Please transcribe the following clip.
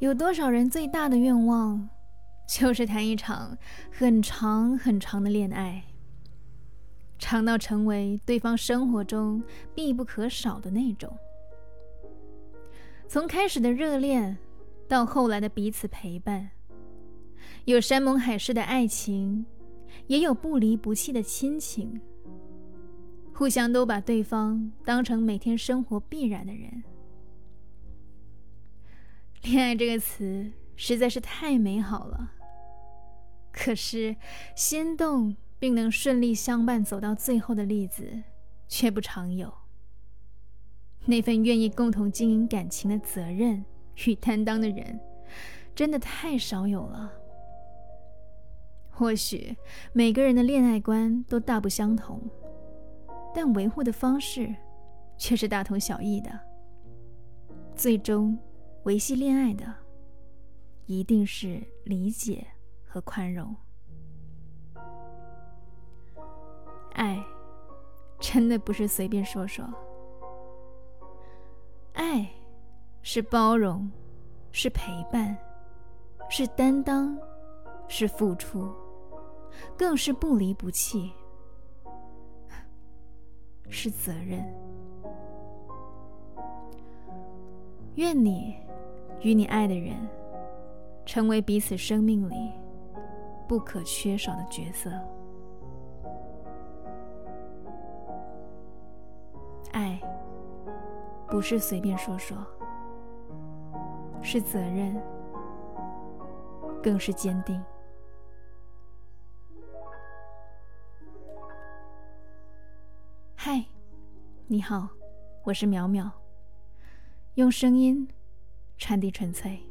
有多少人最大的愿望，就是谈一场很长很长的恋爱，长到成为对方生活中必不可少的那种。从开始的热恋，到后来的彼此陪伴，有山盟海誓的爱情，也有不离不弃的亲情，互相都把对方当成每天生活必然的人。恋爱这个词实在是太美好了，可是心动并能顺利相伴走到最后的例子却不常有。那份愿意共同经营感情的责任与担当的人，真的太少有了。或许每个人的恋爱观都大不相同，但维护的方式却是大同小异的。最终。维系恋爱的，一定是理解和宽容。爱，真的不是随便说说。爱，是包容，是陪伴，是担当，是付出，更是不离不弃，是责任。愿你。与你爱的人，成为彼此生命里不可缺少的角色。爱不是随便说说，是责任，更是坚定。嗨，你好，我是淼淼，用声音。传递纯粹。